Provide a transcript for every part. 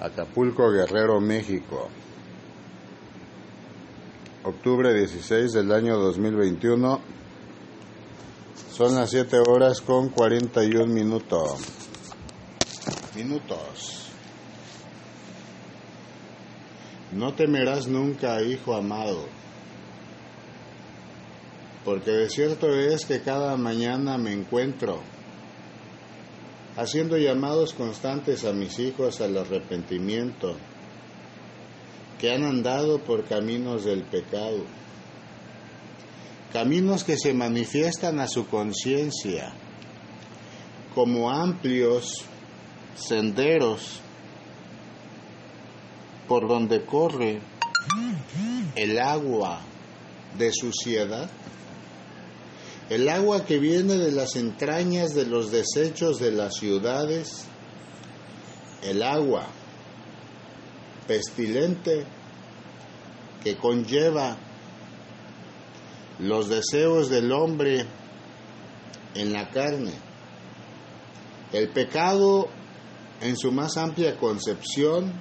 Acapulco, Guerrero, México. Octubre 16 del año 2021. Son las 7 horas con 41 minutos. Minutos. No temerás nunca, hijo amado, porque de cierto es que cada mañana me encuentro haciendo llamados constantes a mis hijos al arrepentimiento, que han andado por caminos del pecado, caminos que se manifiestan a su conciencia como amplios senderos por donde corre el agua de suciedad, el agua que viene de las entrañas de los desechos de las ciudades, el agua pestilente que conlleva los deseos del hombre en la carne, el pecado en su más amplia concepción,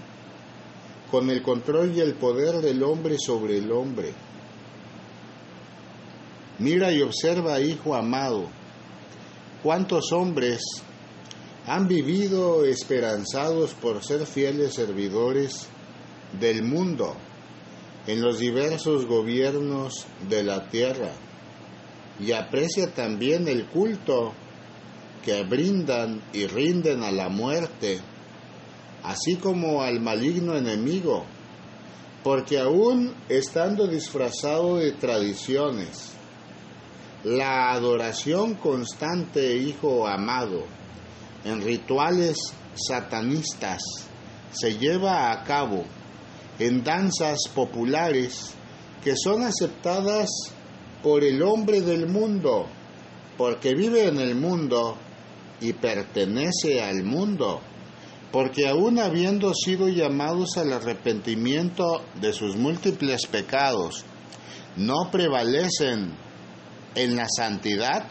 con el control y el poder del hombre sobre el hombre. Mira y observa, hijo amado, cuántos hombres han vivido esperanzados por ser fieles servidores del mundo en los diversos gobiernos de la tierra. Y aprecia también el culto que brindan y rinden a la muerte así como al maligno enemigo, porque aún estando disfrazado de tradiciones, la adoración constante, hijo amado, en rituales satanistas se lleva a cabo en danzas populares que son aceptadas por el hombre del mundo, porque vive en el mundo y pertenece al mundo porque aún habiendo sido llamados al arrepentimiento de sus múltiples pecados, no prevalecen en la santidad,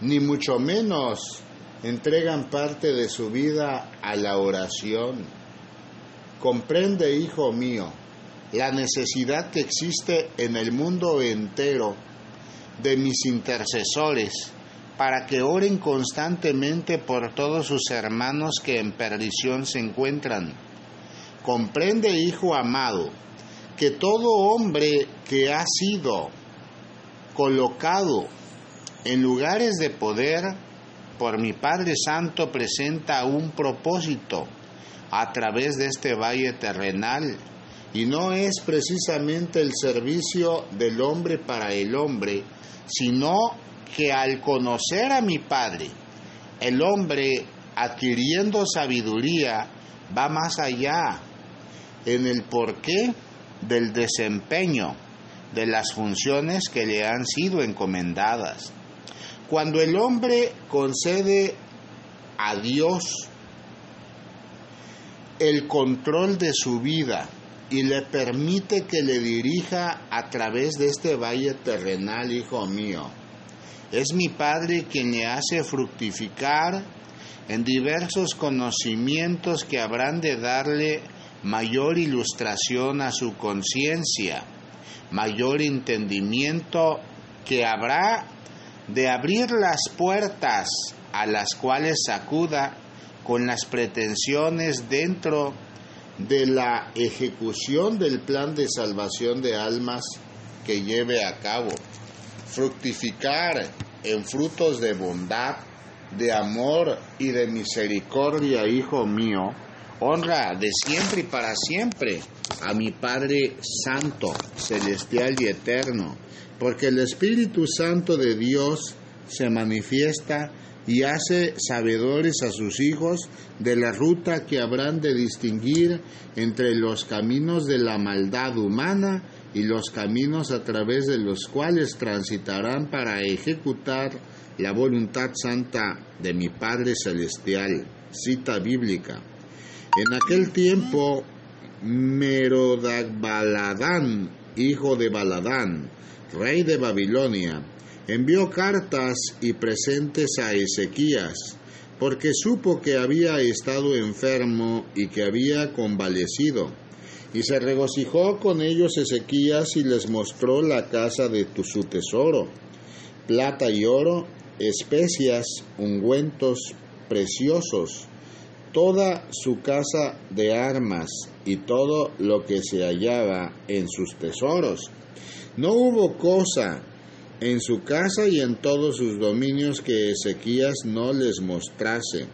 ni mucho menos entregan parte de su vida a la oración. Comprende, hijo mío, la necesidad que existe en el mundo entero de mis intercesores, para que oren constantemente por todos sus hermanos que en perdición se encuentran. Comprende, hijo amado, que todo hombre que ha sido colocado en lugares de poder por mi Padre Santo presenta un propósito a través de este valle terrenal. Y no es precisamente el servicio del hombre para el hombre, sino que al conocer a mi Padre, el hombre adquiriendo sabiduría va más allá en el porqué del desempeño de las funciones que le han sido encomendadas. Cuando el hombre concede a Dios el control de su vida y le permite que le dirija a través de este valle terrenal, hijo mío, es mi Padre quien le hace fructificar en diversos conocimientos que habrán de darle mayor ilustración a su conciencia, mayor entendimiento que habrá de abrir las puertas a las cuales acuda con las pretensiones dentro de la ejecución del plan de salvación de almas que lleve a cabo. Fructificar en frutos de bondad, de amor y de misericordia, Hijo mío, honra de siempre y para siempre a mi Padre Santo, celestial y eterno, porque el Espíritu Santo de Dios se manifiesta y hace sabedores a sus hijos de la ruta que habrán de distinguir entre los caminos de la maldad humana y los caminos a través de los cuales transitarán para ejecutar la voluntad santa de mi Padre Celestial. Cita bíblica. En aquel tiempo, Merodagbaladán, hijo de Baladán, rey de Babilonia, envió cartas y presentes a Ezequías, porque supo que había estado enfermo y que había convalecido. Y se regocijó con ellos Ezequías y les mostró la casa de tu, su tesoro, plata y oro, especias, ungüentos preciosos, toda su casa de armas y todo lo que se hallaba en sus tesoros. No hubo cosa en su casa y en todos sus dominios que Ezequías no les mostrase.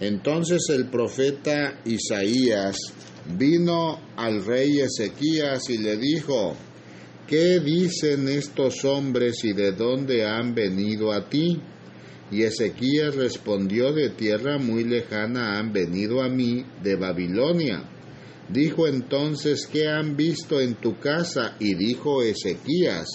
Entonces el profeta Isaías vino al rey Ezequías y le dijo, ¿qué dicen estos hombres y de dónde han venido a ti? Y Ezequías respondió, de tierra muy lejana han venido a mí, de Babilonia. Dijo entonces, ¿qué han visto en tu casa? Y dijo Ezequías,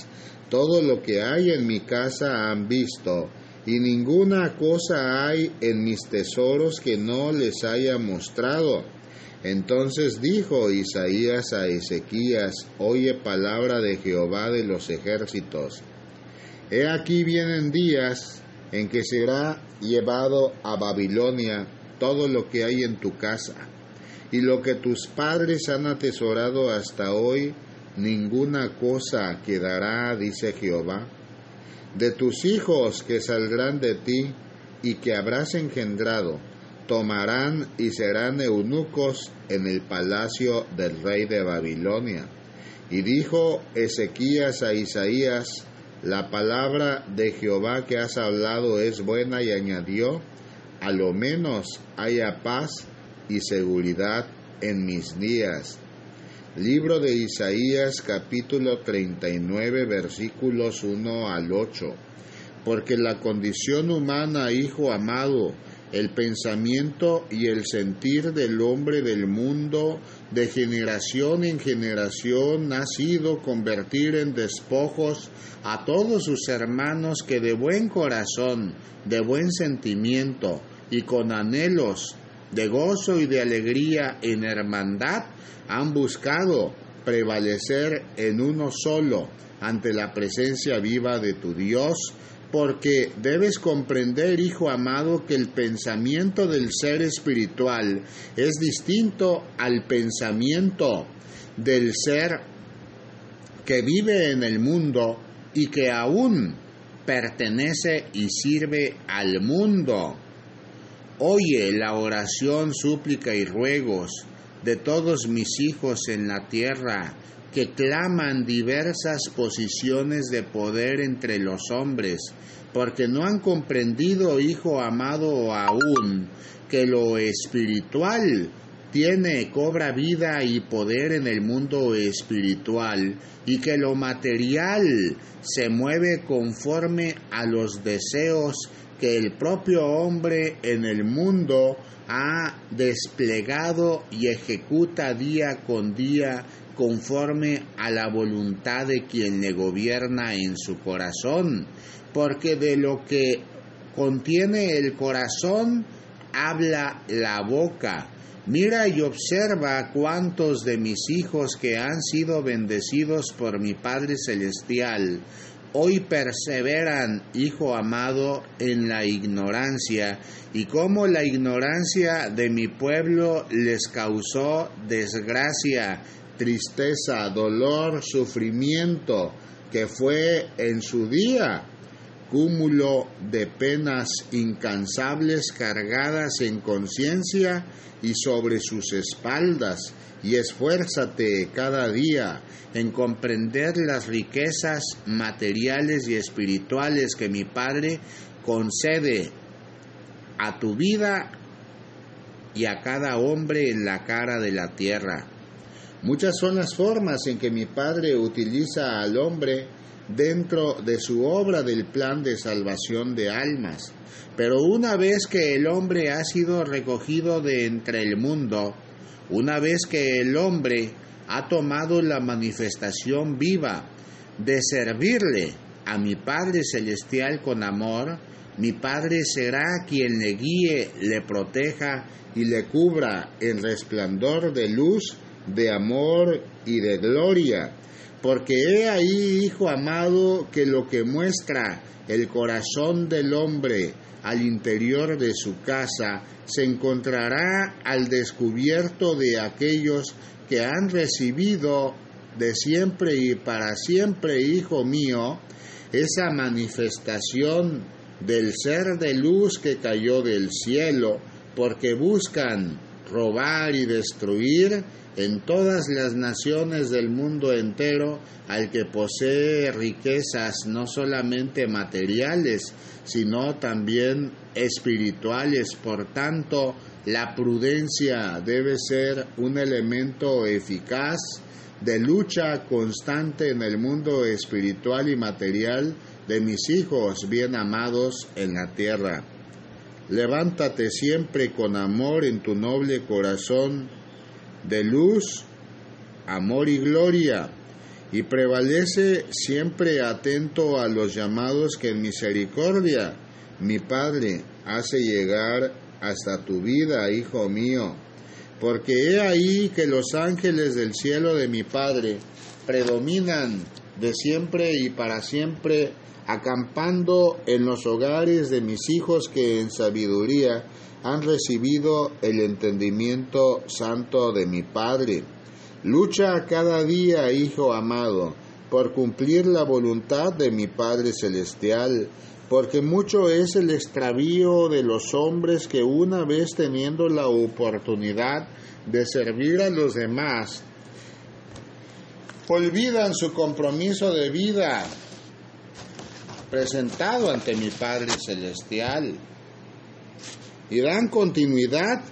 todo lo que hay en mi casa han visto, y ninguna cosa hay en mis tesoros que no les haya mostrado. Entonces dijo Isaías a Ezequías, oye palabra de Jehová de los ejércitos. He aquí vienen días en que será llevado a Babilonia todo lo que hay en tu casa, y lo que tus padres han atesorado hasta hoy, ninguna cosa quedará, dice Jehová. De tus hijos que saldrán de ti y que habrás engendrado, tomarán y serán eunucos en el palacio del rey de Babilonia. Y dijo Ezequías a Isaías, la palabra de Jehová que has hablado es buena y añadió, a lo menos haya paz y seguridad en mis días. Libro de Isaías capítulo 39 versículos 1 al 8. Porque la condición humana, hijo amado, el pensamiento y el sentir del hombre del mundo de generación en generación ha sido convertir en despojos a todos sus hermanos que de buen corazón, de buen sentimiento y con anhelos de gozo y de alegría en hermandad han buscado prevalecer en uno solo ante la presencia viva de tu Dios porque debes comprender, hijo amado, que el pensamiento del ser espiritual es distinto al pensamiento del ser que vive en el mundo y que aún pertenece y sirve al mundo. Oye la oración, súplica y ruegos de todos mis hijos en la tierra, que claman diversas posiciones de poder entre los hombres, porque no han comprendido, hijo amado, aún, que lo espiritual tiene, cobra vida y poder en el mundo espiritual y que lo material se mueve conforme a los deseos que el propio hombre en el mundo ha desplegado y ejecuta día con día conforme a la voluntad de quien le gobierna en su corazón, porque de lo que contiene el corazón habla la boca. Mira y observa cuántos de mis hijos que han sido bendecidos por mi Padre Celestial hoy perseveran, hijo amado, en la ignorancia, y cómo la ignorancia de mi pueblo les causó desgracia tristeza, dolor, sufrimiento, que fue en su día cúmulo de penas incansables cargadas en conciencia y sobre sus espaldas, y esfuérzate cada día en comprender las riquezas materiales y espirituales que mi Padre concede a tu vida y a cada hombre en la cara de la tierra. Muchas son las formas en que mi Padre utiliza al hombre dentro de su obra del plan de salvación de almas. Pero una vez que el hombre ha sido recogido de entre el mundo, una vez que el hombre ha tomado la manifestación viva de servirle a mi Padre Celestial con amor, mi Padre será quien le guíe, le proteja y le cubra en resplandor de luz de amor y de gloria, porque he ahí, Hijo amado, que lo que muestra el corazón del hombre al interior de su casa, se encontrará al descubierto de aquellos que han recibido de siempre y para siempre, hijo mío, esa manifestación del ser de luz que cayó del cielo, porque buscan robar y destruir en todas las naciones del mundo entero al que posee riquezas no solamente materiales, sino también espirituales. Por tanto, la prudencia debe ser un elemento eficaz de lucha constante en el mundo espiritual y material de mis hijos bien amados en la tierra. Levántate siempre con amor en tu noble corazón de luz, amor y gloria, y prevalece siempre atento a los llamados que en misericordia mi Padre hace llegar hasta tu vida, hijo mío, porque he ahí que los ángeles del cielo de mi Padre predominan de siempre y para siempre acampando en los hogares de mis hijos que en sabiduría han recibido el entendimiento santo de mi Padre. Lucha cada día, hijo amado, por cumplir la voluntad de mi Padre Celestial, porque mucho es el extravío de los hombres que una vez teniendo la oportunidad de servir a los demás, olvidan su compromiso de vida presentado ante mi Padre Celestial y dan continuidad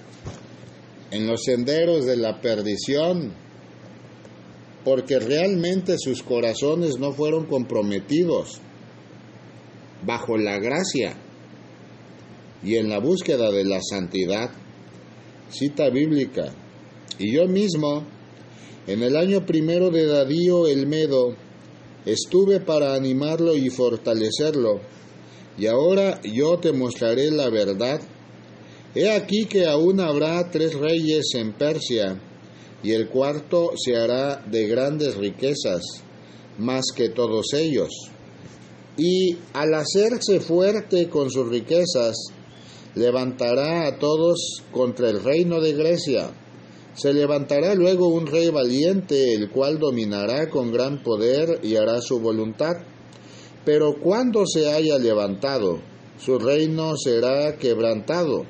en los senderos de la perdición, porque realmente sus corazones no fueron comprometidos bajo la gracia y en la búsqueda de la santidad. Cita bíblica. Y yo mismo, en el año primero de Dadío el Medo, Estuve para animarlo y fortalecerlo, y ahora yo te mostraré la verdad. He aquí que aún habrá tres reyes en Persia, y el cuarto se hará de grandes riquezas, más que todos ellos. Y al hacerse fuerte con sus riquezas, levantará a todos contra el reino de Grecia se levantará luego un rey valiente, el cual dominará con gran poder y hará su voluntad. Pero cuando se haya levantado, su reino será quebrantado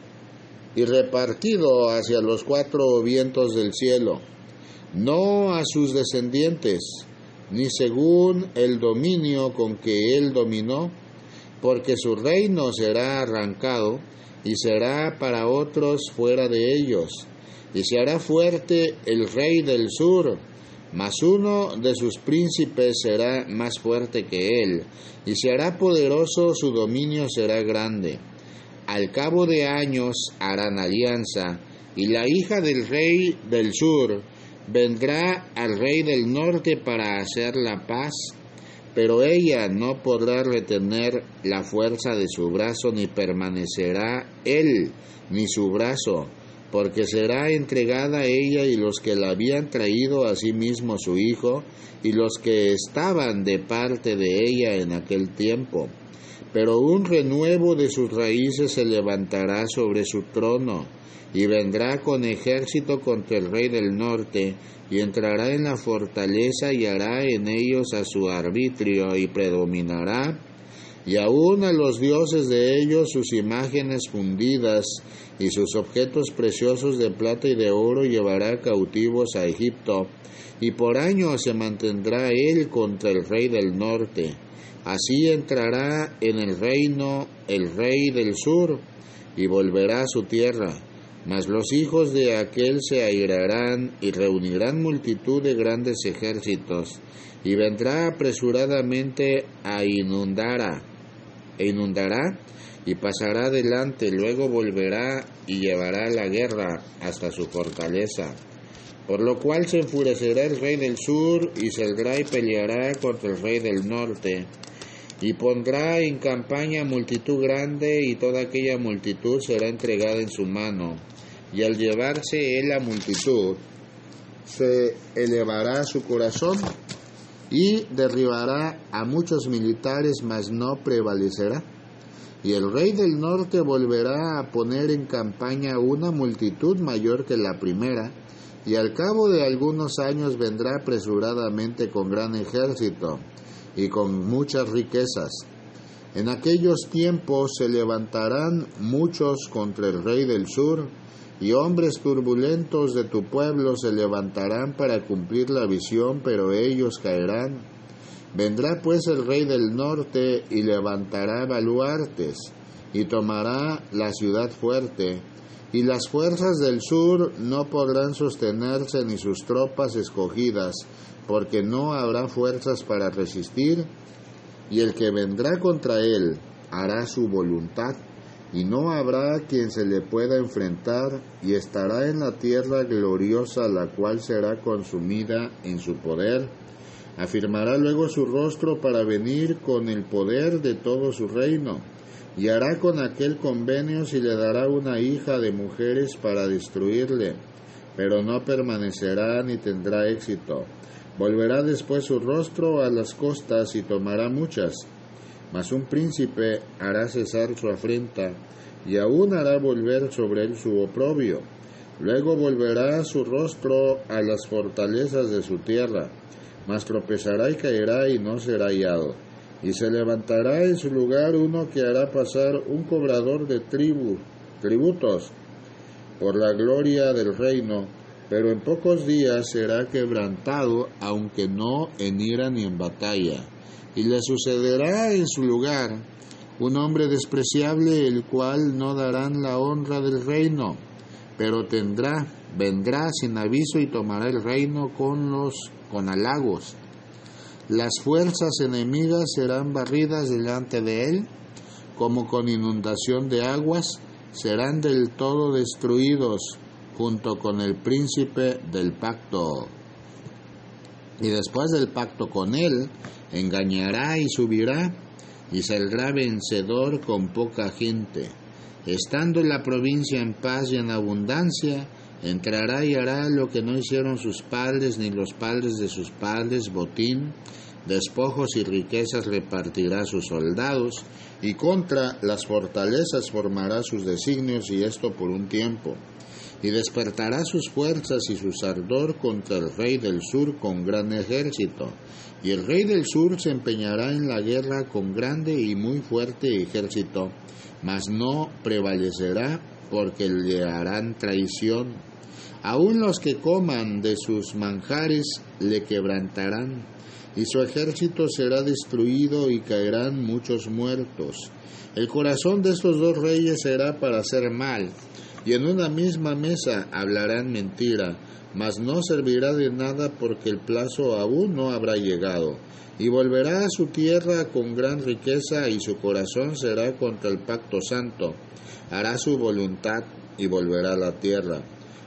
y repartido hacia los cuatro vientos del cielo, no a sus descendientes, ni según el dominio con que él dominó, porque su reino será arrancado y será para otros fuera de ellos y se hará fuerte el rey del sur, mas uno de sus príncipes será más fuerte que él, y se hará poderoso, su dominio será grande. Al cabo de años harán alianza, y la hija del rey del sur vendrá al rey del norte para hacer la paz, pero ella no podrá retener la fuerza de su brazo, ni permanecerá él, ni su brazo, porque será entregada ella y los que la habían traído a sí mismo su hijo, y los que estaban de parte de ella en aquel tiempo. Pero un renuevo de sus raíces se levantará sobre su trono, y vendrá con ejército contra el rey del norte, y entrará en la fortaleza y hará en ellos a su arbitrio, y predominará y aun a los dioses de ellos sus imágenes fundidas y sus objetos preciosos de plata y de oro llevará cautivos a Egipto, y por años se mantendrá él contra el rey del norte. Así entrará en el reino el rey del sur, y volverá a su tierra. Mas los hijos de aquel se airarán y reunirán multitud de grandes ejércitos, y vendrá apresuradamente a inundar e inundará y pasará adelante, luego volverá y llevará la guerra hasta su fortaleza. Por lo cual se enfurecerá el rey del sur y saldrá y peleará contra el rey del norte, y pondrá en campaña multitud grande, y toda aquella multitud será entregada en su mano. Y al llevarse él la multitud, se elevará su corazón y derribará a muchos militares, mas no prevalecerá. Y el rey del norte volverá a poner en campaña una multitud mayor que la primera, y al cabo de algunos años vendrá apresuradamente con gran ejército y con muchas riquezas. En aquellos tiempos se levantarán muchos contra el rey del sur, y hombres turbulentos de tu pueblo se levantarán para cumplir la visión, pero ellos caerán. Vendrá pues el rey del norte y levantará baluartes, y tomará la ciudad fuerte, y las fuerzas del sur no podrán sostenerse ni sus tropas escogidas, porque no habrá fuerzas para resistir, y el que vendrá contra él hará su voluntad, y no habrá quien se le pueda enfrentar, y estará en la tierra gloriosa, la cual será consumida en su poder. Afirmará luego su rostro para venir con el poder de todo su reino, y hará con aquel convenios y le dará una hija de mujeres para destruirle, pero no permanecerá ni tendrá éxito. Volverá después su rostro a las costas y tomará muchas, mas un príncipe hará cesar su afrenta, y aún hará volver sobre él su oprobio. Luego volverá su rostro a las fortalezas de su tierra, mas tropezará y caerá y no será hallado. Y se levantará en su lugar uno que hará pasar un cobrador de tribu, tributos, por la gloria del reino, pero en pocos días será quebrantado, aunque no en ira ni en batalla. Y le sucederá en su lugar un hombre despreciable, el cual no darán la honra del reino, pero tendrá, vendrá sin aviso y tomará el reino con los con halagos. Las fuerzas enemigas serán barridas delante de él, como con inundación de aguas, serán del todo destruidos junto con el príncipe del pacto. Y después del pacto con él, engañará y subirá, y saldrá vencedor con poca gente. Estando la provincia en paz y en abundancia, entrará y hará lo que no hicieron sus padres ni los padres de sus padres, botín, despojos y riquezas repartirá sus soldados, y contra las fortalezas formará sus designios, y esto por un tiempo y despertará sus fuerzas y su ardor contra el rey del sur con gran ejército. Y el rey del sur se empeñará en la guerra con grande y muy fuerte ejército, mas no prevalecerá porque le harán traición. Aun los que coman de sus manjares le quebrantarán, y su ejército será destruido y caerán muchos muertos. El corazón de estos dos reyes será para hacer mal, y en una misma mesa hablarán mentira, mas no servirá de nada porque el plazo aún no habrá llegado. Y volverá a su tierra con gran riqueza y su corazón será contra el pacto santo. Hará su voluntad y volverá a la tierra.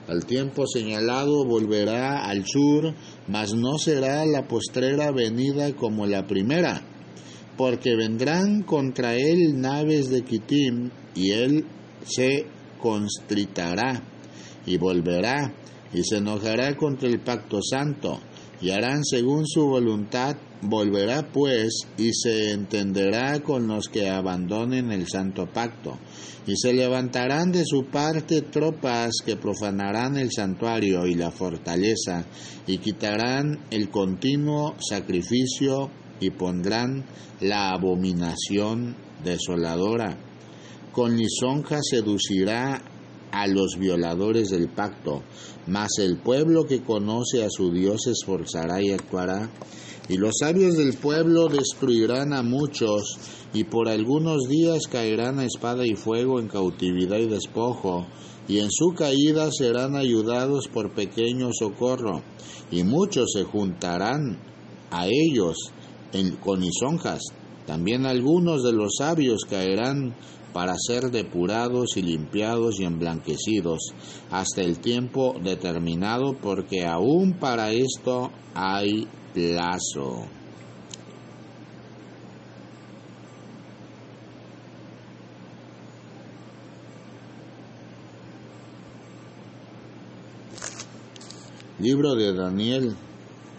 Al tiempo señalado volverá al sur, mas no será la postrera venida como la primera, porque vendrán contra él naves de Kitim y él se constritará y volverá y se enojará contra el pacto santo y harán según su voluntad, volverá pues y se entenderá con los que abandonen el santo pacto y se levantarán de su parte tropas que profanarán el santuario y la fortaleza y quitarán el continuo sacrificio y pondrán la abominación desoladora. Con lisonja seducirá a los violadores del pacto, mas el pueblo que conoce a su Dios esforzará y actuará. Y los sabios del pueblo destruirán a muchos, y por algunos días caerán a espada y fuego en cautividad y despojo, y en su caída serán ayudados por pequeño socorro, y muchos se juntarán a ellos en, con lisonjas. También algunos de los sabios caerán para ser depurados y limpiados y emblanquecidos hasta el tiempo determinado, porque aún para esto hay plazo. Libro de Daniel,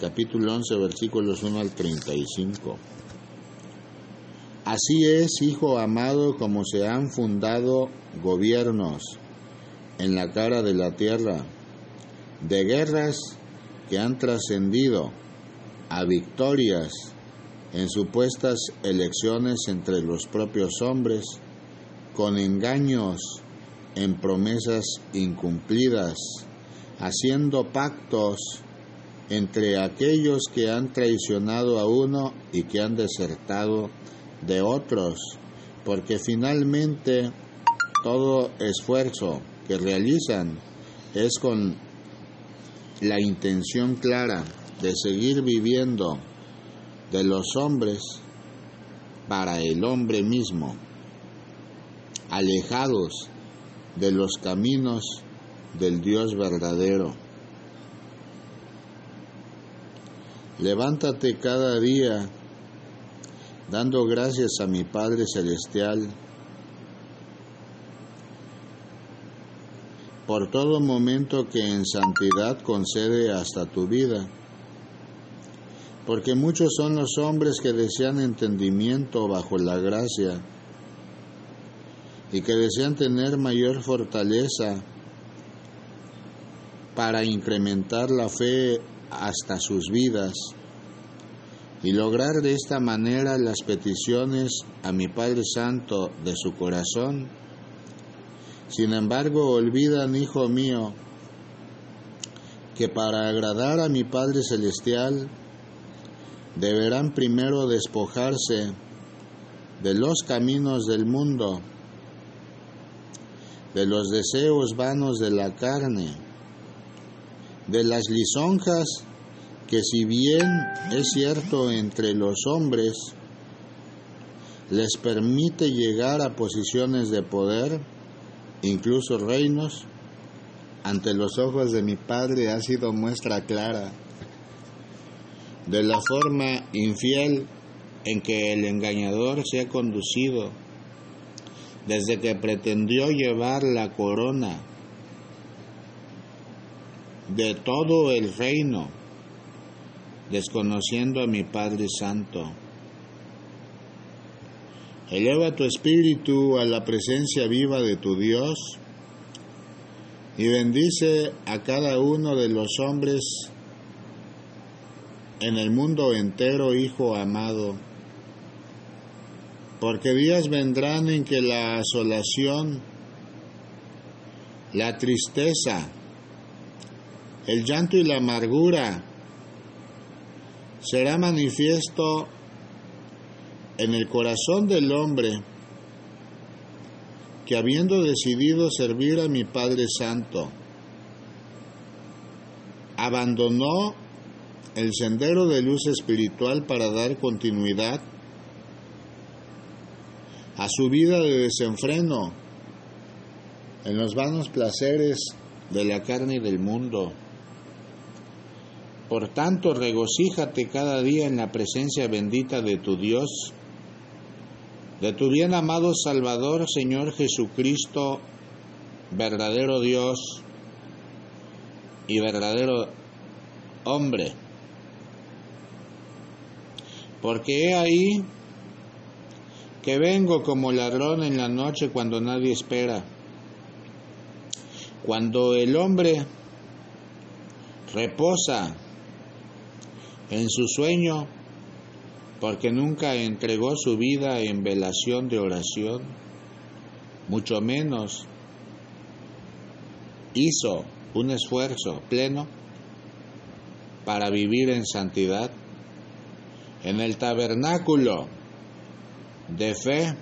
capítulo 11, versículos 1 al 35. Así es, hijo amado, como se han fundado gobiernos en la cara de la tierra, de guerras que han trascendido a victorias en supuestas elecciones entre los propios hombres, con engaños en promesas incumplidas, haciendo pactos entre aquellos que han traicionado a uno y que han desertado de otros, porque finalmente todo esfuerzo que realizan es con la intención clara de seguir viviendo de los hombres para el hombre mismo, alejados de los caminos del Dios verdadero. Levántate cada día dando gracias a mi Padre Celestial por todo momento que en santidad concede hasta tu vida. Porque muchos son los hombres que desean entendimiento bajo la gracia y que desean tener mayor fortaleza para incrementar la fe hasta sus vidas y lograr de esta manera las peticiones a mi Padre Santo de su corazón. Sin embargo, olvidan, hijo mío, que para agradar a mi Padre Celestial deberán primero despojarse de los caminos del mundo, de los deseos vanos de la carne, de las lisonjas que si bien es cierto entre los hombres, les permite llegar a posiciones de poder, incluso reinos, ante los ojos de mi Padre ha sido muestra clara de la forma infiel en que el engañador se ha conducido desde que pretendió llevar la corona de todo el reino, desconociendo a mi Padre Santo. Eleva tu espíritu a la presencia viva de tu Dios y bendice a cada uno de los hombres en el mundo entero, Hijo amado, porque días vendrán en que la asolación, la tristeza, el llanto y la amargura será manifiesto en el corazón del hombre que habiendo decidido servir a mi Padre Santo, abandonó el sendero de luz espiritual para dar continuidad a su vida de desenfreno en los vanos placeres de la carne y del mundo. Por tanto, regocíjate cada día en la presencia bendita de tu Dios, de tu bien amado Salvador, Señor Jesucristo, verdadero Dios y verdadero hombre. Porque he ahí que vengo como ladrón en la noche cuando nadie espera. Cuando el hombre reposa en su sueño, porque nunca entregó su vida en velación de oración, mucho menos hizo un esfuerzo pleno para vivir en santidad en el tabernáculo de fe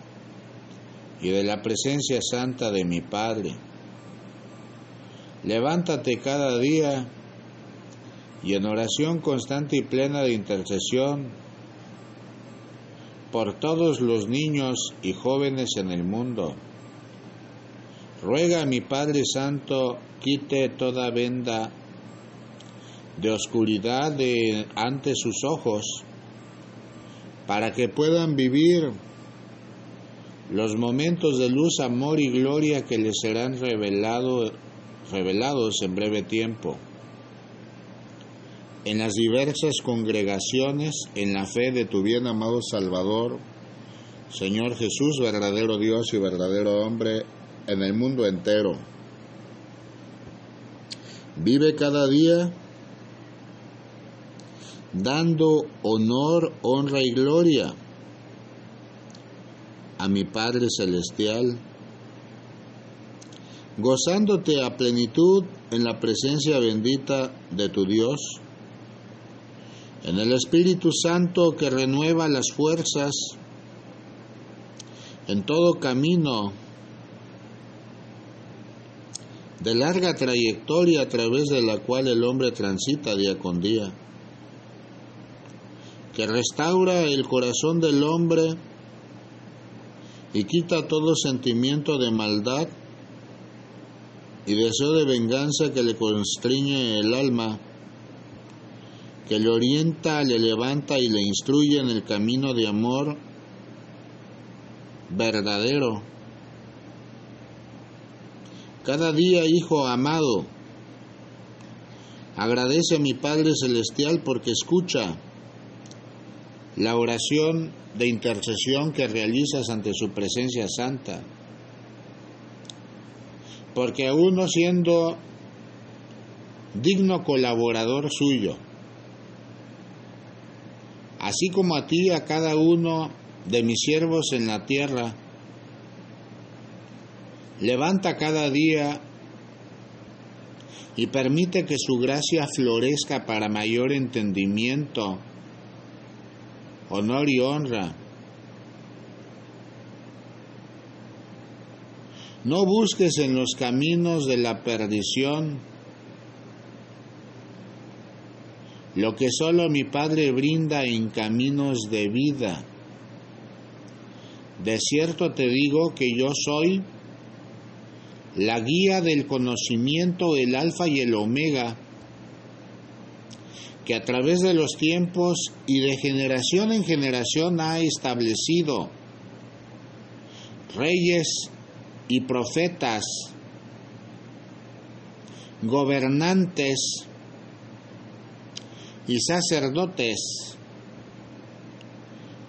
y de la presencia santa de mi Padre. Levántate cada día y en oración constante y plena de intercesión por todos los niños y jóvenes en el mundo. Ruega a mi Padre Santo quite toda venda de oscuridad de ante sus ojos para que puedan vivir los momentos de luz, amor y gloria que les serán revelado, revelados en breve tiempo en las diversas congregaciones en la fe de tu bien amado Salvador, Señor Jesús, verdadero Dios y verdadero hombre en el mundo entero. Vive cada día dando honor, honra y gloria a mi Padre Celestial, gozándote a plenitud en la presencia bendita de tu Dios, en el Espíritu Santo que renueva las fuerzas en todo camino de larga trayectoria a través de la cual el hombre transita día con día, que restaura el corazón del hombre y quita todo sentimiento de maldad y deseo de venganza que le constriñe el alma, que le orienta, le levanta y le instruye en el camino de amor verdadero. Cada día, Hijo amado, agradece a mi Padre Celestial porque escucha la oración de intercesión que realizas ante su presencia santa. Porque aún no siendo digno colaborador suyo, así como a ti, a cada uno de mis siervos en la tierra, levanta cada día y permite que su gracia florezca para mayor entendimiento, honor y honra. No busques en los caminos de la perdición lo que solo mi Padre brinda en caminos de vida. De cierto te digo que yo soy la guía del conocimiento, el alfa y el omega, que a través de los tiempos y de generación en generación ha establecido reyes y profetas, gobernantes y sacerdotes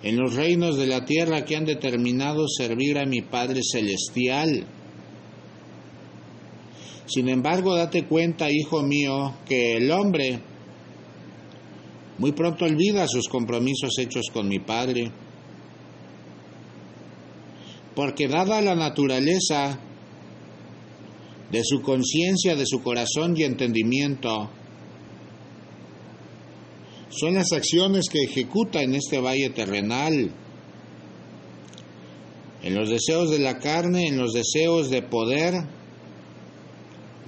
en los reinos de la tierra que han determinado servir a mi Padre Celestial. Sin embargo, date cuenta, hijo mío, que el hombre muy pronto olvida sus compromisos hechos con mi Padre, porque dada la naturaleza de su conciencia, de su corazón y entendimiento, son las acciones que ejecuta en este valle terrenal, en los deseos de la carne, en los deseos de poder,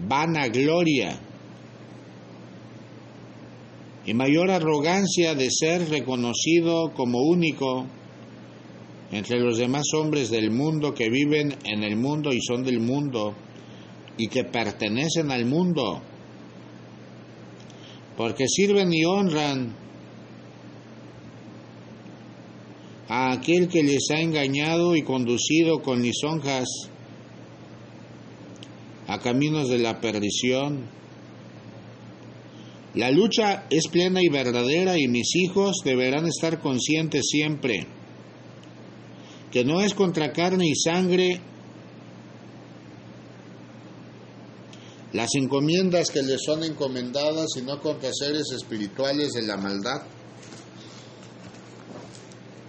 vanagloria y mayor arrogancia de ser reconocido como único entre los demás hombres del mundo que viven en el mundo y son del mundo y que pertenecen al mundo, porque sirven y honran a aquel que les ha engañado y conducido con lisonjas a caminos de la perdición. La lucha es plena y verdadera y mis hijos deberán estar conscientes siempre que no es contra carne y sangre las encomiendas que les son encomendadas, sino contra seres espirituales de la maldad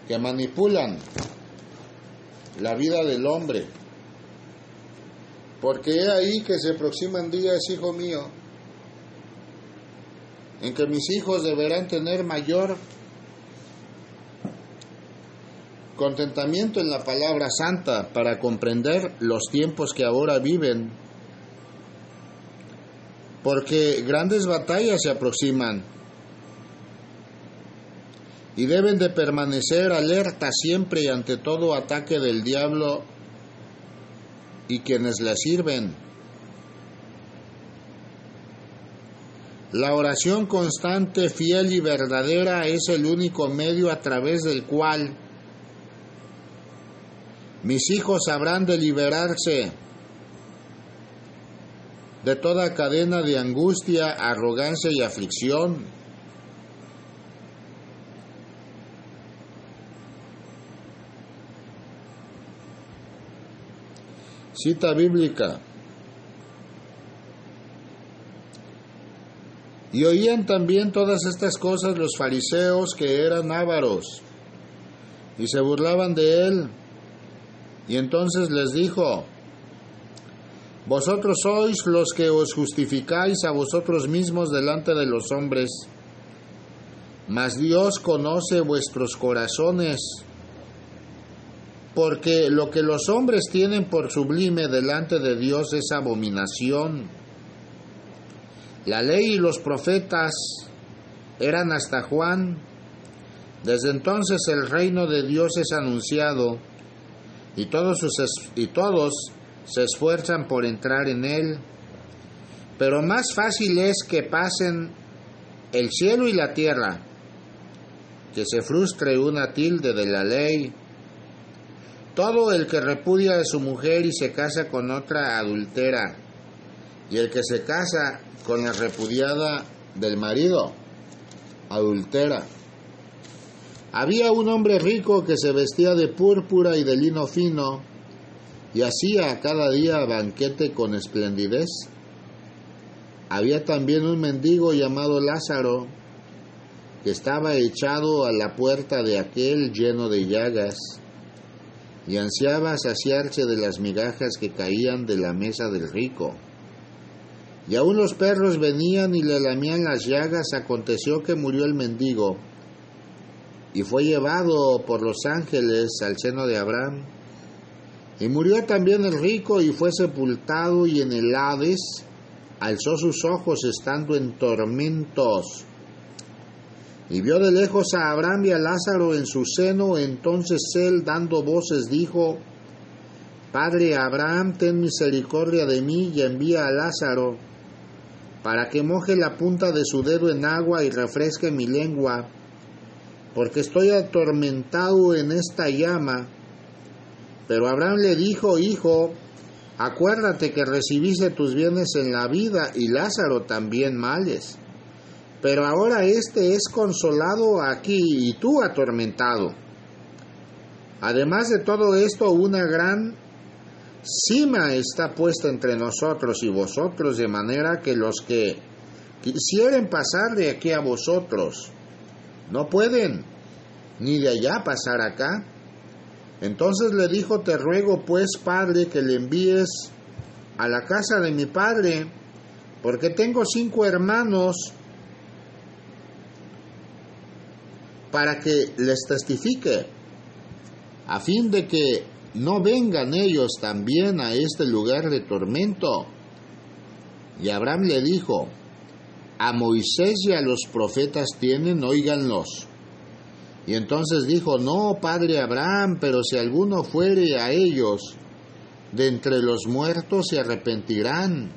que manipulan la vida del hombre. Porque he ahí que se aproximan días, hijo mío, en que mis hijos deberán tener mayor contentamiento en la palabra santa para comprender los tiempos que ahora viven, porque grandes batallas se aproximan y deben de permanecer alerta siempre y ante todo ataque del diablo y quienes le sirven. La oración constante, fiel y verdadera es el único medio a través del cual mis hijos habrán de liberarse de toda cadena de angustia, arrogancia y aflicción. Cita bíblica. Y oían también todas estas cosas los fariseos que eran ávaros, y se burlaban de él. Y entonces les dijo, Vosotros sois los que os justificáis a vosotros mismos delante de los hombres, mas Dios conoce vuestros corazones, porque lo que los hombres tienen por sublime delante de Dios es abominación. La ley y los profetas eran hasta Juan. Desde entonces el reino de Dios es anunciado y todos, sus, y todos se esfuerzan por entrar en él. Pero más fácil es que pasen el cielo y la tierra, que se frustre una tilde de la ley. Todo el que repudia a su mujer y se casa con otra adultera, y el que se casa con la repudiada del marido, adultera. Había un hombre rico que se vestía de púrpura y de lino fino y hacía cada día banquete con esplendidez. Había también un mendigo llamado Lázaro que estaba echado a la puerta de aquel lleno de llagas y ansiaba saciarse de las migajas que caían de la mesa del rico. Y aun los perros venían y le lamían las llagas. Aconteció que murió el mendigo y fue llevado por los ángeles al seno de Abraham. Y murió también el rico y fue sepultado y en el Hades alzó sus ojos estando en tormentos. Y vio de lejos a Abraham y a Lázaro en su seno. Entonces él, dando voces, dijo, Padre Abraham, ten misericordia de mí y envía a Lázaro para que moje la punta de su dedo en agua y refresque mi lengua, porque estoy atormentado en esta llama. Pero Abraham le dijo, Hijo, acuérdate que recibiste tus bienes en la vida y Lázaro también males. Pero ahora éste es consolado aquí y tú atormentado. Además de todo esto, una gran cima está puesta entre nosotros y vosotros, de manera que los que quisieren pasar de aquí a vosotros no pueden, ni de allá pasar acá. Entonces le dijo, te ruego pues, Padre, que le envíes a la casa de mi Padre, porque tengo cinco hermanos, para que les testifique, a fin de que no vengan ellos también a este lugar de tormento. Y Abraham le dijo, a Moisés y a los profetas tienen, óiganlos. Y entonces dijo, no, padre Abraham, pero si alguno fuere a ellos, de entre los muertos se arrepentirán.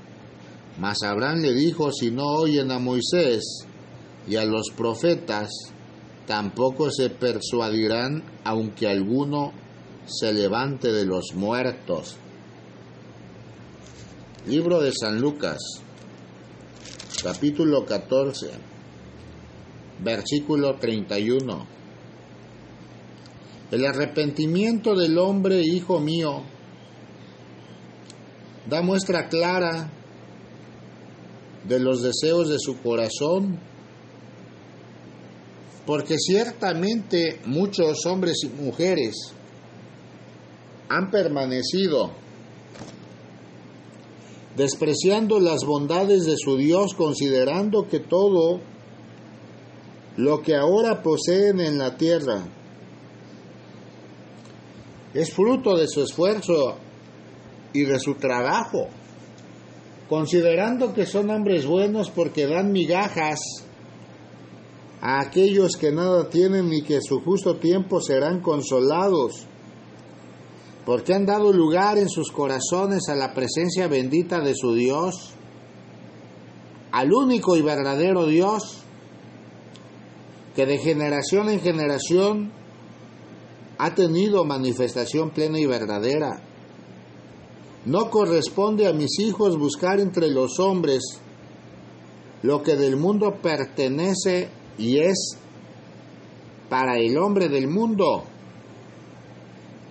Mas Abraham le dijo, si no oyen a Moisés y a los profetas, tampoco se persuadirán, aunque alguno se levante de los muertos. Libro de San Lucas, capítulo 14, versículo 31. El arrepentimiento del hombre, hijo mío, da muestra clara de los deseos de su corazón, porque ciertamente muchos hombres y mujeres han permanecido despreciando las bondades de su Dios, considerando que todo lo que ahora poseen en la tierra es fruto de su esfuerzo y de su trabajo, considerando que son hombres buenos porque dan migajas a aquellos que nada tienen y que su justo tiempo serán consolados. Porque han dado lugar en sus corazones a la presencia bendita de su Dios, al único y verdadero Dios, que de generación en generación ha tenido manifestación plena y verdadera. No corresponde a mis hijos buscar entre los hombres lo que del mundo pertenece y es para el hombre del mundo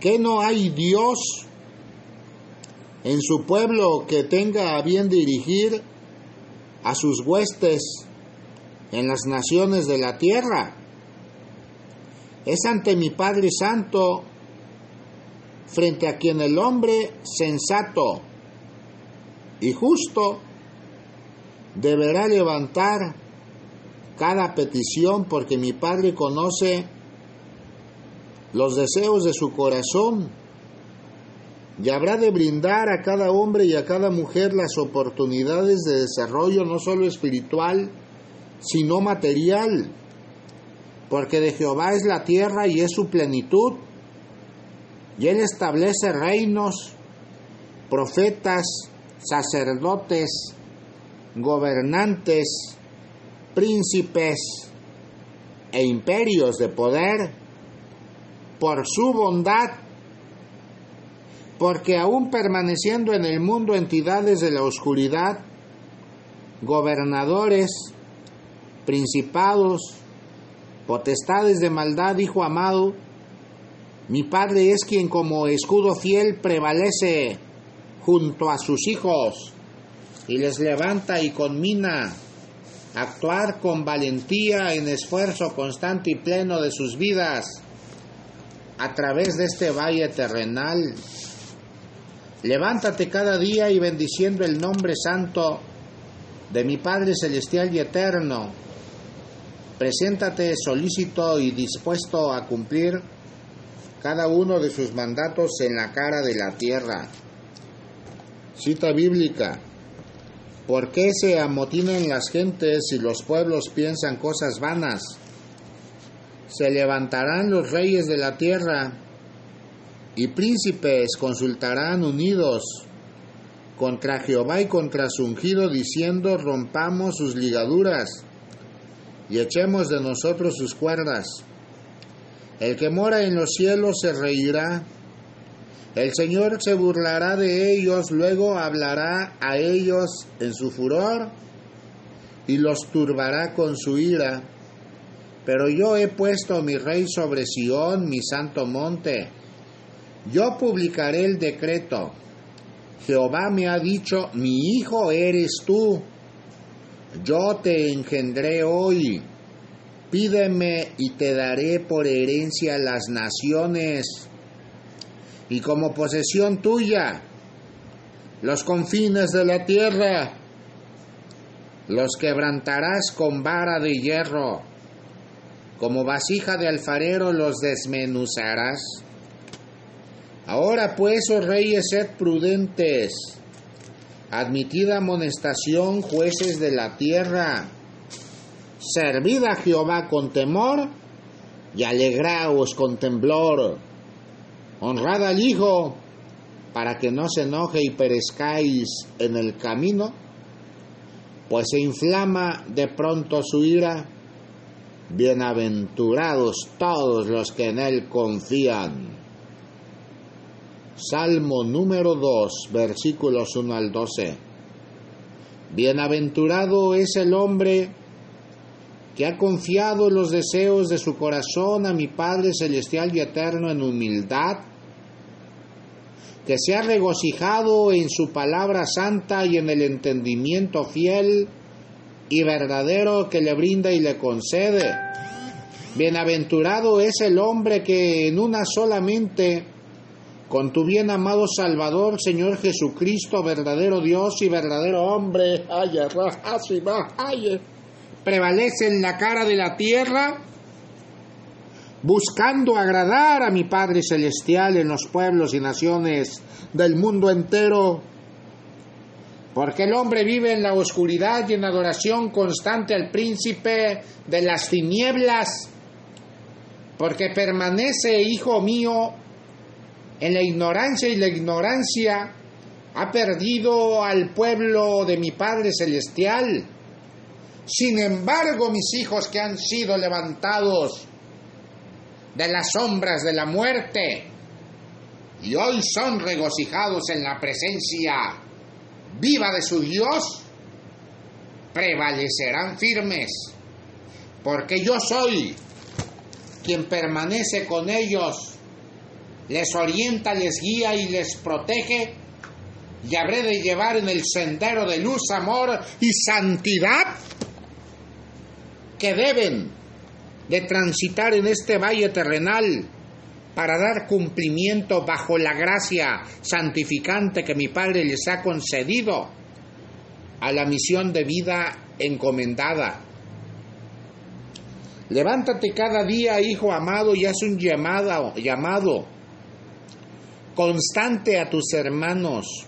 que no hay Dios, en su pueblo que tenga a bien dirigir a sus huestes en las naciones de la tierra. Es ante mi Padre Santo, frente a quien el hombre sensato y justo deberá levantar cada petición porque mi Padre conoce los deseos de su corazón y habrá de brindar a cada hombre y a cada mujer las oportunidades de desarrollo no solo espiritual, sino material, porque de Jehová es la tierra y es su plenitud, y él establece reinos, profetas, sacerdotes, gobernantes, príncipes e imperios de poder por su bondad. Porque aún permaneciendo en el mundo entidades de la oscuridad, gobernadores, principados, potestades de maldad, hijo amado, mi Padre es quien como escudo fiel prevalece junto a sus hijos y les levanta y conmina a actuar con valentía en esfuerzo constante y pleno de sus vidas a través de este valle terrenal Levántate cada día y bendiciendo el nombre santo de mi Padre Celestial y Eterno. Preséntate solícito y dispuesto a cumplir cada uno de sus mandatos en la cara de la tierra. Cita bíblica. ¿Por qué se amotinan las gentes y los pueblos piensan cosas vanas? Se levantarán los reyes de la tierra y príncipes consultarán unidos contra Jehová y contra su ungido, diciendo, rompamos sus ligaduras y echemos de nosotros sus cuerdas. El que mora en los cielos se reirá, el Señor se burlará de ellos, luego hablará a ellos en su furor y los turbará con su ira. Pero yo he puesto mi rey sobre Sión, mi santo monte yo publicaré el decreto. Jehová me ha dicho, mi hijo eres tú. Yo te engendré hoy. Pídeme y te daré por herencia las naciones y como posesión tuya los confines de la tierra. Los quebrantarás con vara de hierro. Como vasija de alfarero los desmenuzarás Ahora pues, oh reyes, sed prudentes, admitid amonestación, jueces de la tierra, servid a Jehová con temor y alegraos con temblor, honrad al Hijo, para que no se enoje y perezcáis en el camino, pues se inflama de pronto su ira. Bienaventurados todos los que en él confían. Salmo número 2, versículos 1 al 12. Bienaventurado es el hombre que ha confiado los deseos de su corazón a mi Padre Celestial y Eterno en humildad, que se ha regocijado en su palabra santa y en el entendimiento fiel y verdadero que le brinda y le concede. Bienaventurado es el hombre que en una solamente con tu bien amado Salvador, Señor Jesucristo, verdadero Dios y verdadero hombre, prevalece en la cara de la tierra, buscando agradar a mi Padre Celestial en los pueblos y naciones del mundo entero. Porque el hombre vive en la oscuridad y en adoración constante al príncipe de las tinieblas. Porque permanece, hijo mío, en la ignorancia y la ignorancia ha perdido al pueblo de mi Padre Celestial. Sin embargo, mis hijos que han sido levantados de las sombras de la muerte y hoy son regocijados en la presencia viva de su Dios, prevalecerán firmes, porque yo soy quien permanece con ellos les orienta, les guía y les protege y habré de llevar en el sendero de luz, amor y santidad que deben de transitar en este valle terrenal para dar cumplimiento bajo la gracia santificante que mi Padre les ha concedido a la misión de vida encomendada. Levántate cada día, hijo amado, y haz un llamado, llamado constante a tus hermanos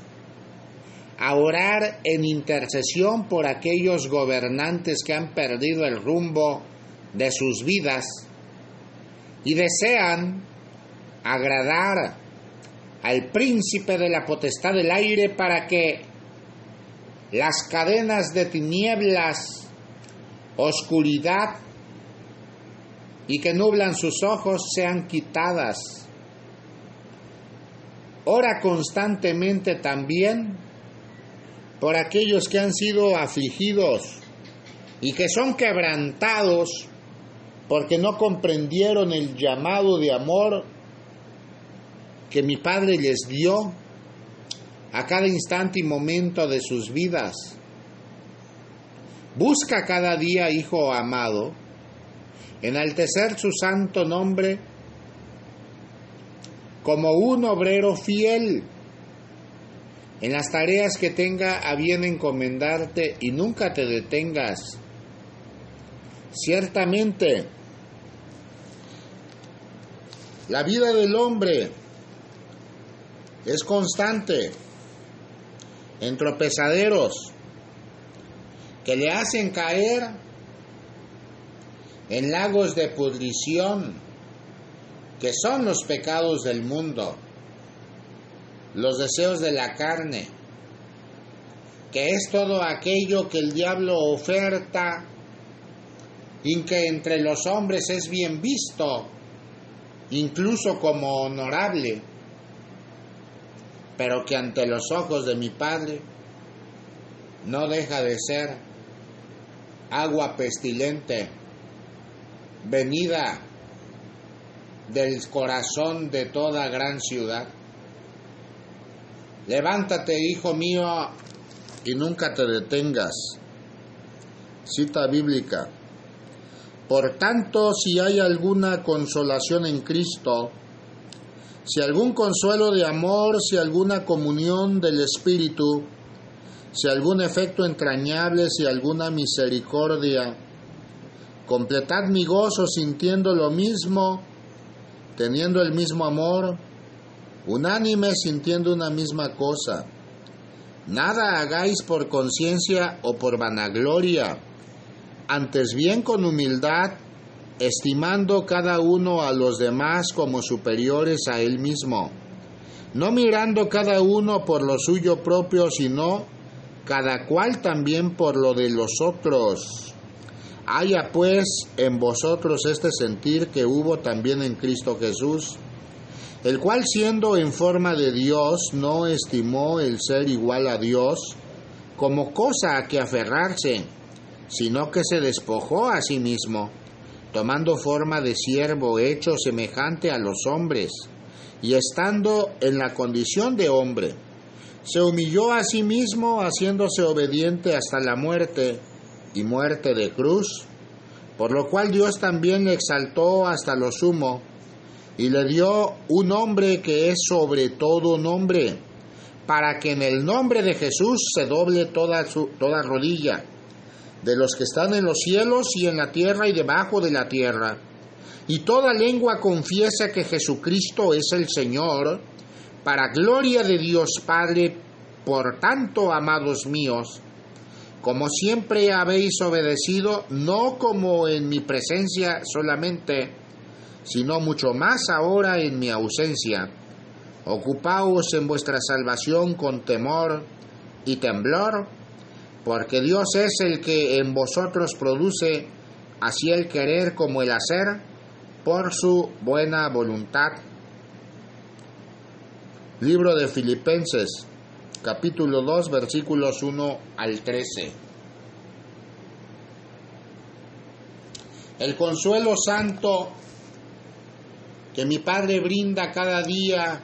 a orar en intercesión por aquellos gobernantes que han perdido el rumbo de sus vidas y desean agradar al príncipe de la potestad del aire para que las cadenas de tinieblas, oscuridad y que nublan sus ojos sean quitadas. Ora constantemente también por aquellos que han sido afligidos y que son quebrantados porque no comprendieron el llamado de amor que mi Padre les dio a cada instante y momento de sus vidas. Busca cada día, hijo amado, enaltecer su santo nombre como un obrero fiel en las tareas que tenga a bien encomendarte y nunca te detengas. Ciertamente, la vida del hombre es constante en tropezaderos que le hacen caer en lagos de pudrición que son los pecados del mundo los deseos de la carne, que es todo aquello que el diablo oferta y que entre los hombres es bien visto, incluso como honorable, pero que ante los ojos de mi Padre no deja de ser agua pestilente, venida del corazón de toda gran ciudad. Levántate, hijo mío, y nunca te detengas. Cita bíblica. Por tanto, si hay alguna consolación en Cristo, si algún consuelo de amor, si alguna comunión del Espíritu, si algún efecto entrañable, si alguna misericordia, completad mi gozo sintiendo lo mismo, teniendo el mismo amor, unánime sintiendo una misma cosa. Nada hagáis por conciencia o por vanagloria, antes bien con humildad, estimando cada uno a los demás como superiores a él mismo, no mirando cada uno por lo suyo propio, sino cada cual también por lo de los otros. Haya pues en vosotros este sentir que hubo también en Cristo Jesús, el cual siendo en forma de Dios no estimó el ser igual a Dios como cosa a que aferrarse, sino que se despojó a sí mismo, tomando forma de siervo hecho semejante a los hombres, y estando en la condición de hombre, se humilló a sí mismo haciéndose obediente hasta la muerte y muerte de cruz, por lo cual Dios también exaltó hasta lo sumo, y le dio un nombre que es sobre todo nombre, para que en el nombre de Jesús se doble toda, su, toda rodilla, de los que están en los cielos y en la tierra y debajo de la tierra, y toda lengua confiesa que Jesucristo es el Señor, para gloria de Dios Padre, por tanto, amados míos, como siempre habéis obedecido, no como en mi presencia solamente, sino mucho más ahora en mi ausencia. Ocupaos en vuestra salvación con temor y temblor, porque Dios es el que en vosotros produce así el querer como el hacer por su buena voluntad. Libro de Filipenses, capítulo 2, versículos 1 al 13. El consuelo santo que mi Padre brinda cada día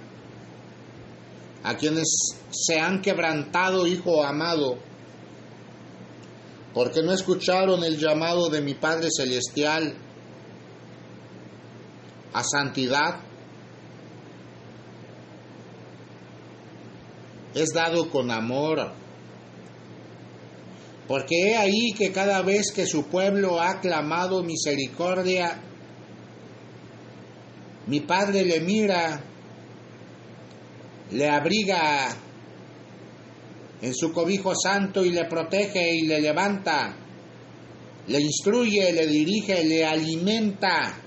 a quienes se han quebrantado, hijo amado, porque no escucharon el llamado de mi Padre Celestial a santidad, es dado con amor. Porque he ahí que cada vez que su pueblo ha clamado misericordia, mi Padre le mira, le abriga en su cobijo santo y le protege y le levanta, le instruye, le dirige, le alimenta.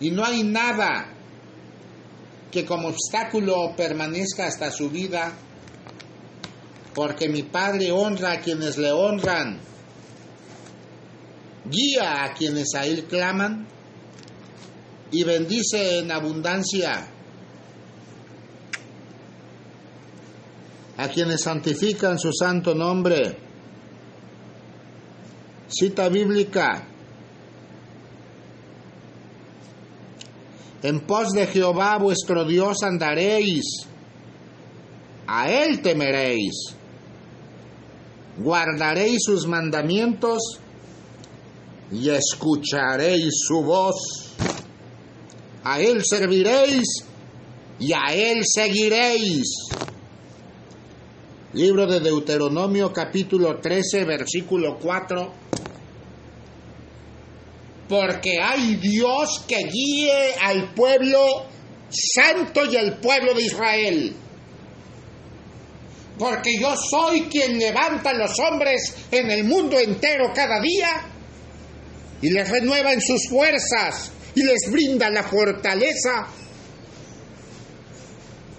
Y no hay nada que como obstáculo permanezca hasta su vida, porque mi Padre honra a quienes le honran, guía a quienes a Él claman y bendice en abundancia a quienes santifican su santo nombre. Cita bíblica. En pos de Jehová vuestro Dios andaréis, a Él temeréis, guardaréis sus mandamientos y escucharéis su voz. A Él serviréis y a Él seguiréis. Libro de Deuteronomio capítulo 13 versículo 4 porque hay Dios que guíe al pueblo santo y al pueblo de Israel. Porque yo soy quien levanta a los hombres en el mundo entero cada día y les renueva en sus fuerzas y les brinda la fortaleza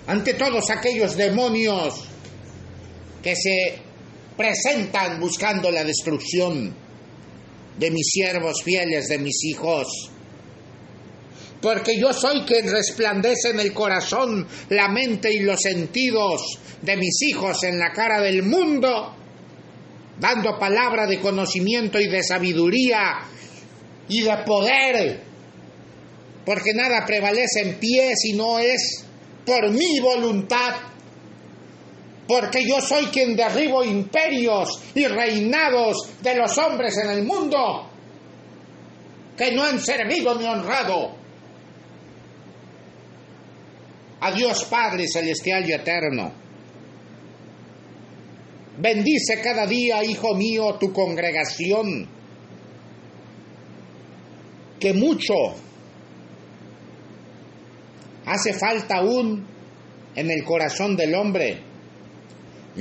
ante todos aquellos demonios que se presentan buscando la destrucción de mis siervos fieles, de mis hijos. Porque yo soy quien resplandece en el corazón, la mente y los sentidos de mis hijos en la cara del mundo, dando palabra de conocimiento y de sabiduría y de poder. Porque nada prevalece en pie si no es por mi voluntad porque yo soy quien derribo imperios y reinados de los hombres en el mundo que no han servido ni honrado a Dios Padre Celestial y Eterno. Bendice cada día, hijo mío, tu congregación, que mucho hace falta aún en el corazón del hombre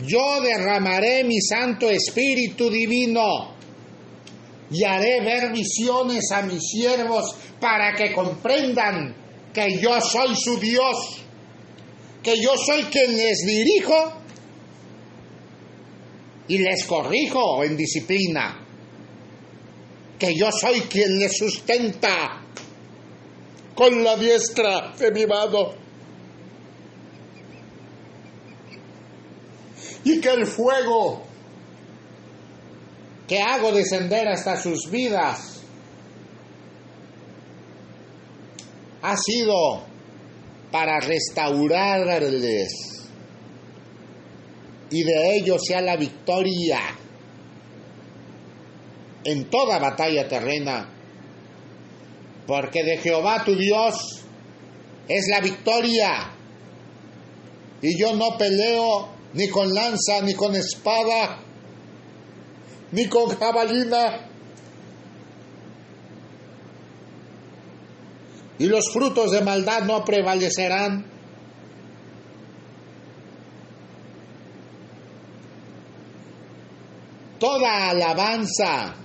yo derramaré mi Santo Espíritu Divino y haré ver visiones a mis siervos para que comprendan que yo soy su Dios, que yo soy quien les dirijo y les corrijo en disciplina, que yo soy quien les sustenta con la diestra de mi mano y que el fuego que hago descender hasta sus vidas ha sido para restaurarles. Y de ellos sea la victoria en toda batalla terrena, porque de Jehová tu Dios es la victoria. Y yo no peleo ni con lanza, ni con espada, ni con jabalina. Y los frutos de maldad no prevalecerán. Toda alabanza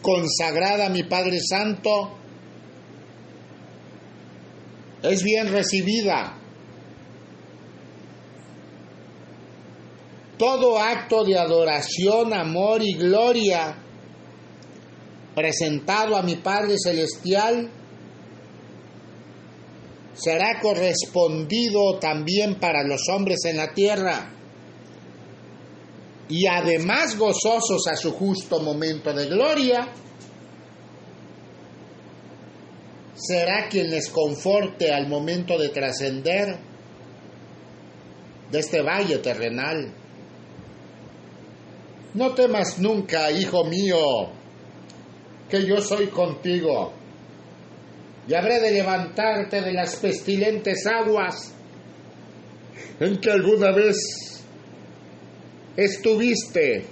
consagrada a mi Padre Santo es bien recibida todo acto de adoración, amor y gloria presentado a mi Padre Celestial será correspondido también para los hombres en la tierra y además gozosos a su justo momento de gloria, será quien les conforte al momento de trascender de este valle terrenal. No temas nunca, hijo mío, que yo soy contigo, y habré de levantarte de las pestilentes aguas en que alguna vez estuviste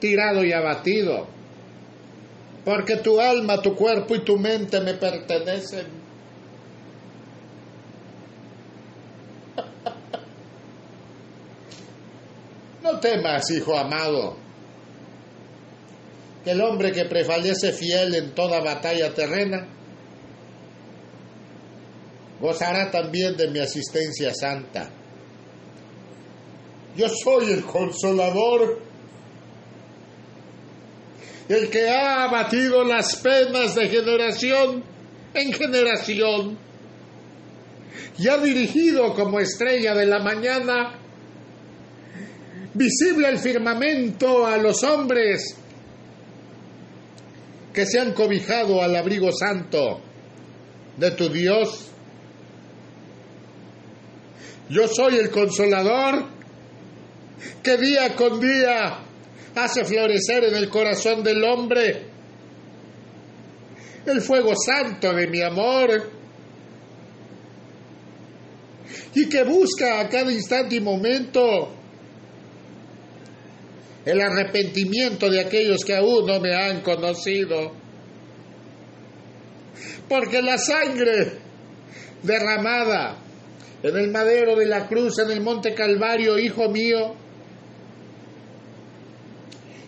tirado y abatido, porque tu alma, tu cuerpo y tu mente me pertenecen. Temas, hijo amado, que el hombre que prevalece fiel en toda batalla terrena gozará también de mi asistencia santa. Yo soy el consolador, el que ha abatido las penas de generación en generación y ha dirigido como estrella de la mañana visible el firmamento a los hombres que se han cobijado al abrigo santo de tu Dios. Yo soy el consolador que día con día hace florecer en el corazón del hombre el fuego santo de mi amor y que busca a cada instante y momento el arrepentimiento de aquellos que aún no me han conocido. Porque la sangre derramada en el madero de la cruz, en el monte Calvario, hijo mío,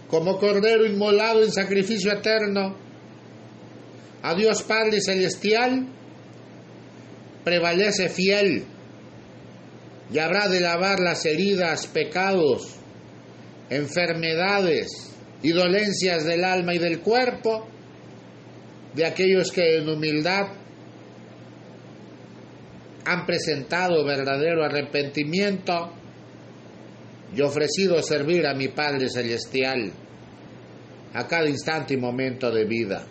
como cordero inmolado en sacrificio eterno, a Dios Padre Celestial, prevalece fiel y habrá de lavar las heridas, pecados, enfermedades y dolencias del alma y del cuerpo de aquellos que en humildad han presentado verdadero arrepentimiento y ofrecido servir a mi Padre Celestial a cada instante y momento de vida.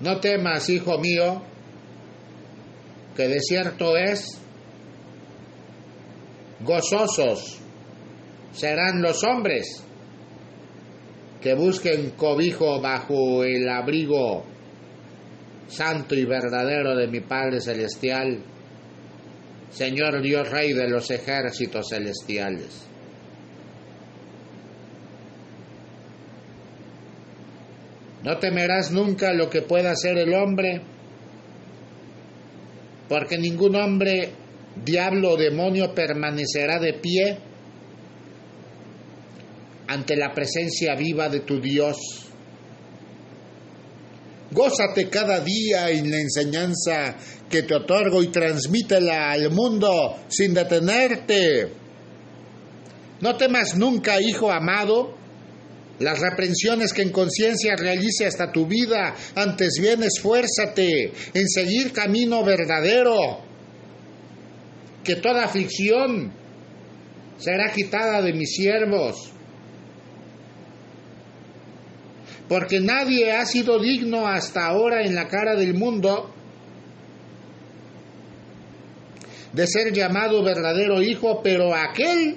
No temas, hijo mío, que de cierto es gozosos serán los hombres que busquen cobijo bajo el abrigo santo y verdadero de mi Padre Celestial, Señor Dios Rey de los ejércitos celestiales. No temerás nunca lo que pueda hacer el hombre, porque ningún hombre, diablo o demonio permanecerá de pie ante la presencia viva de tu Dios. Gózate cada día en la enseñanza que te otorgo y transmítela al mundo sin detenerte. No temas nunca, hijo amado, las reprensiones que en conciencia realice hasta tu vida. Antes bien esfuérzate en seguir camino verdadero. Que toda aflicción será quitada de mis siervos porque nadie ha sido digno hasta ahora en la cara del mundo de ser llamado verdadero hijo, pero aquel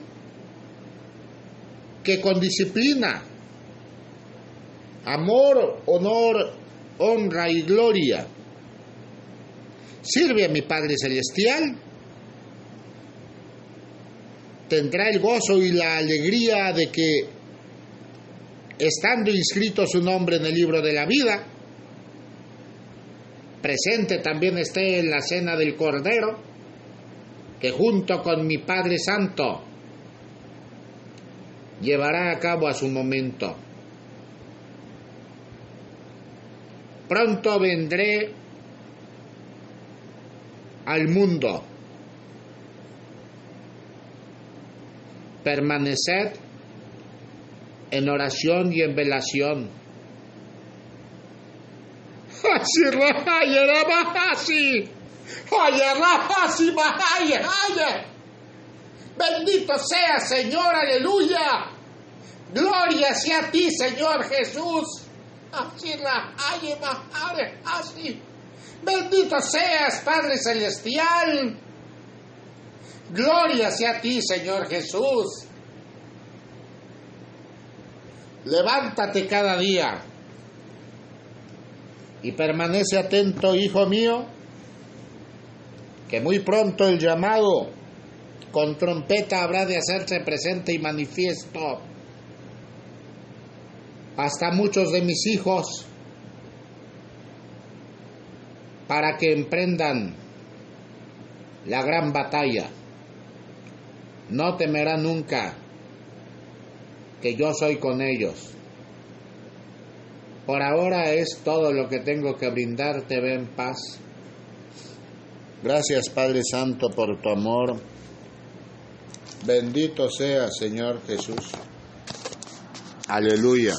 que con disciplina, amor, honor, honra y gloria sirve a mi Padre Celestial, tendrá el gozo y la alegría de que estando inscrito su nombre en el libro de la vida, presente también esté en la cena del Cordero, que junto con mi Padre Santo llevará a cabo a su momento. Pronto vendré al mundo. Permaneced en oración y en velación. Bendito sea Señor, aleluya. Gloria sea a ti, Señor Jesús. Bendito seas, Padre Celestial. Gloria sea a ti, Señor Jesús. Levántate cada día y permanece atento, hijo mío, que muy pronto el llamado con trompeta habrá de hacerse presente y manifiesto hasta muchos de mis hijos para que emprendan la gran batalla. No temerá nunca que yo soy con ellos. Por ahora es todo lo que tengo que brindarte, ve en paz. Gracias Padre Santo por tu amor. Bendito sea Señor Jesús. Aleluya.